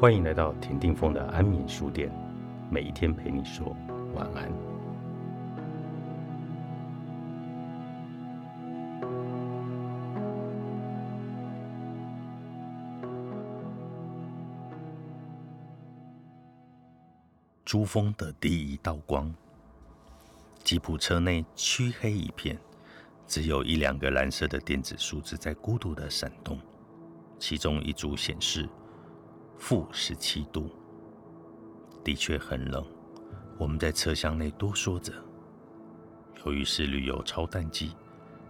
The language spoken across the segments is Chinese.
欢迎来到田定峰的安眠书店，每一天陪你说晚安。珠峰的第一道光，吉普车内漆黑一片，只有一两个蓝色的电子数字在孤独的闪动，其中一组显示。负十七度，的确很冷。我们在车厢内多说着。由于是旅游超淡季，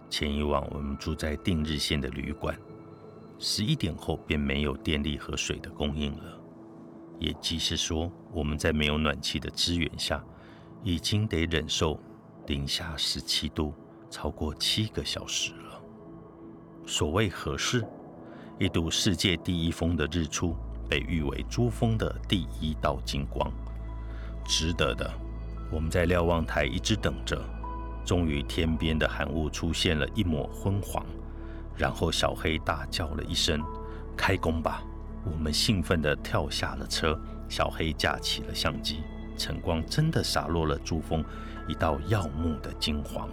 前一晚我们住在定日线的旅馆，十一点后便没有电力和水的供应了。也即是说，我们在没有暖气的支援下，已经得忍受零下十七度超过七个小时了。所谓何事？一睹世界第一峰的日出。被誉为珠峰的第一道金光，值得的。我们在瞭望台一直等着，终于天边的寒雾出现了一抹昏黄，然后小黑大叫了一声：“开工吧！”我们兴奋地跳下了车，小黑架起了相机，晨光真的洒落了珠峰一道耀目的金黄，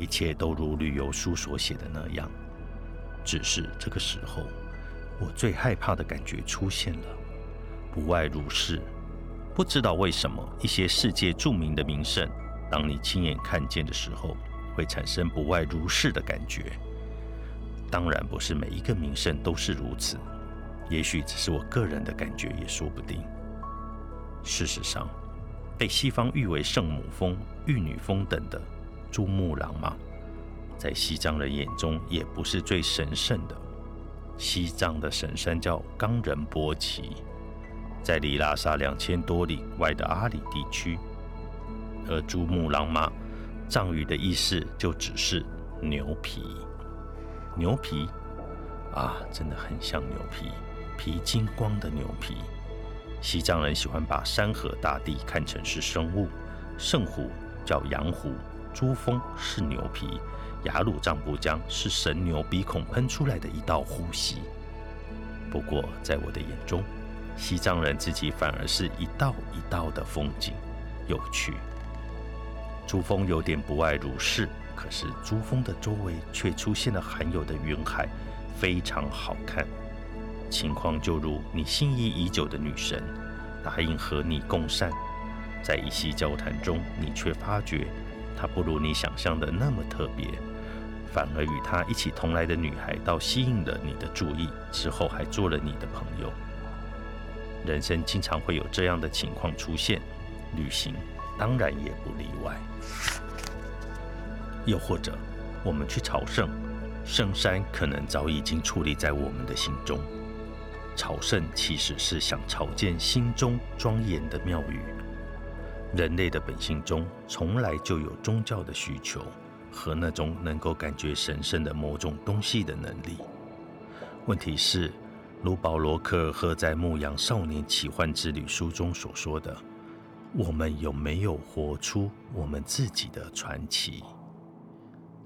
一切都如旅游书所写的那样，只是这个时候。我最害怕的感觉出现了，不外如是。不知道为什么，一些世界著名的名胜，当你亲眼看见的时候，会产生不外如是的感觉。当然，不是每一个名胜都是如此，也许只是我个人的感觉，也说不定。事实上，被西方誉为圣母峰、玉女峰等的珠穆朗玛，在西藏人眼中也不是最神圣的。西藏的神山叫冈仁波齐，在离拉萨两千多里外的阿里地区。而珠穆朗玛藏语的意思就只是牛皮。牛皮啊，真的很像牛皮，皮金光的牛皮。西藏人喜欢把山河大地看成是生物，圣湖叫羊湖，珠峰是牛皮。雅鲁藏布江是神牛鼻孔喷出来的一道呼吸。不过，在我的眼中，西藏人自己反而是一道一道的风景，有趣。珠峰有点不外如是，可是珠峰的周围却出现了罕有的云海，非常好看。情况就如你心仪已久的女神答应和你共善，在一席交谈中，你却发觉她不如你想象的那么特别。反而与他一起同来的女孩，倒吸引了你的注意，之后还做了你的朋友。人生经常会有这样的情况出现，旅行当然也不例外。又或者，我们去朝圣，圣山可能早已经矗立在我们的心中。朝圣其实是想朝见心中庄严的庙宇。人类的本性中，从来就有宗教的需求。和那种能够感觉神圣的某种东西的能力。问题是，如保罗·科尔赫在《牧羊少年奇幻之旅》书中所说的，我们有没有活出我们自己的传奇？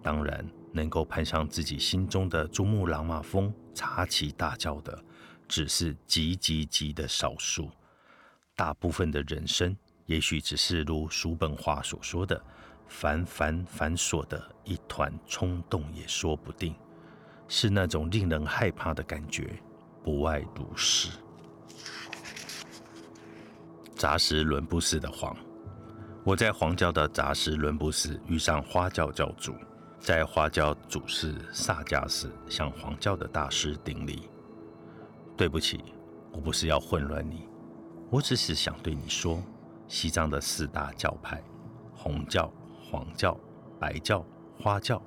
当然，能够攀上自己心中的珠穆朗玛峰，查奇大教的，只是极极极的少数。大部分的人生，也许只是如叔本华所说的。繁繁繁琐的一团冲动也说不定，是那种令人害怕的感觉，不外如是。杂食伦布寺的黄，我在黄教的杂食伦布寺遇上花教教主，在花教主寺萨迦寺向黄教的大师顶礼。对不起，我不是要混乱你，我只是想对你说，西藏的四大教派，红教。黄教、白教、花教，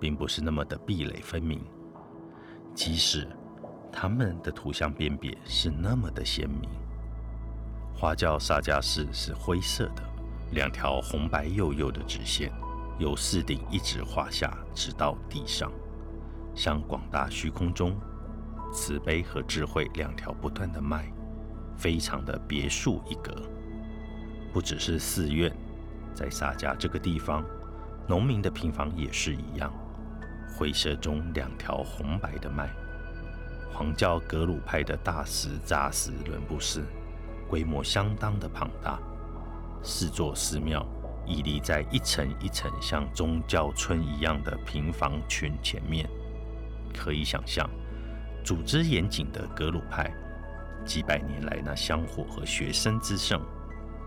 并不是那么的壁垒分明。即使他们的图像辨别是那么的鲜明，花教萨迦寺是灰色的，两条红白幼幼的直线由寺顶一直画下，直到地上，像广大虚空中慈悲和智慧两条不断的脉，非常的别树一格。不只是寺院。在萨迦这个地方，农民的平房也是一样，灰色中两条红白的脉。黄教格鲁派的大寺扎什伦布寺，规模相当的庞大。四座寺庙屹立在一层一层像宗教村一样的平房群前面，可以想象，组织严谨的格鲁派几百年来那香火和学生之盛。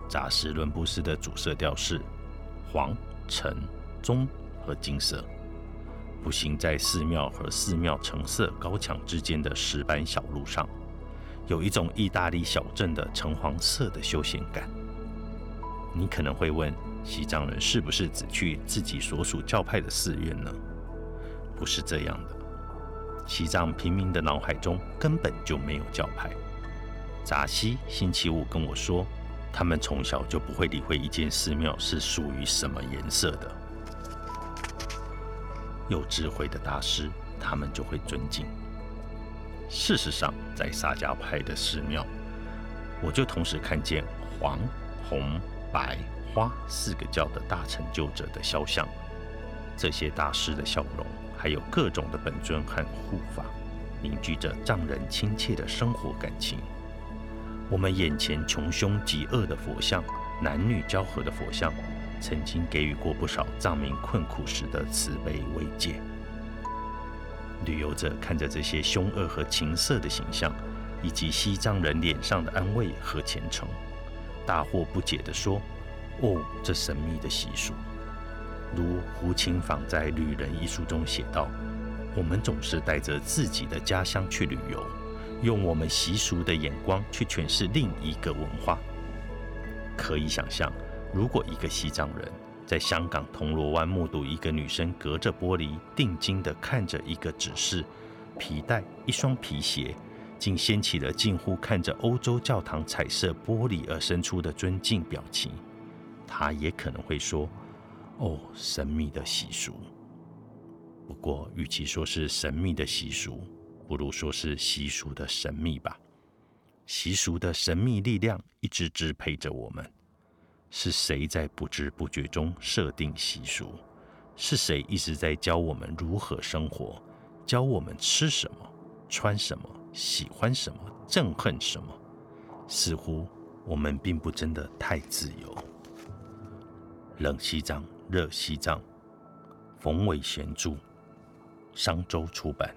扎什伦布寺的主色调是黄、橙、棕和金色。步行在寺庙和寺庙橙色高墙之间的石板小路上，有一种意大利小镇的橙黄色的休闲感。你可能会问，西藏人是不是只去自己所属教派的寺院呢？不是这样的，西藏平民的脑海中根本就没有教派。扎西星期五跟我说，他们从小就不会理会一间寺庙是属于什么颜色的。有智慧的大师，他们就会尊敬。事实上，在萨迦派的寺庙，我就同时看见黄、红、白、花四个教的大成就者的肖像。这些大师的笑容，还有各种的本尊和护法，凝聚着藏人亲切的生活感情。我们眼前穷凶极恶的佛像，男女交合的佛像。曾经给予过不少藏民困苦时的慈悲慰藉。旅游者看着这些凶恶和情色的形象，以及西藏人脸上的安慰和虔诚，大惑不解地说：“哦，这神秘的习俗，如胡琴坊在《旅人》一书中写道：我们总是带着自己的家乡去旅游，用我们习俗的眼光去诠释另一个文化。可以想象。”如果一个西藏人在香港铜锣湾目睹一个女生隔着玻璃定睛地看着一个指示皮带、一双皮鞋，竟掀起了近乎看着欧洲教堂彩色玻璃而生出的尊敬表情，他也可能会说：“哦，神秘的习俗。”不过，与其说是神秘的习俗，不如说是习俗的神秘吧。习俗的神秘力量一直支配着我们。是谁在不知不觉中设定习俗？是谁一直在教我们如何生活？教我们吃什么、穿什么、喜欢什么、憎恨什么？似乎我们并不真的太自由。冷西藏，热西藏。冯伟贤著，商周出版。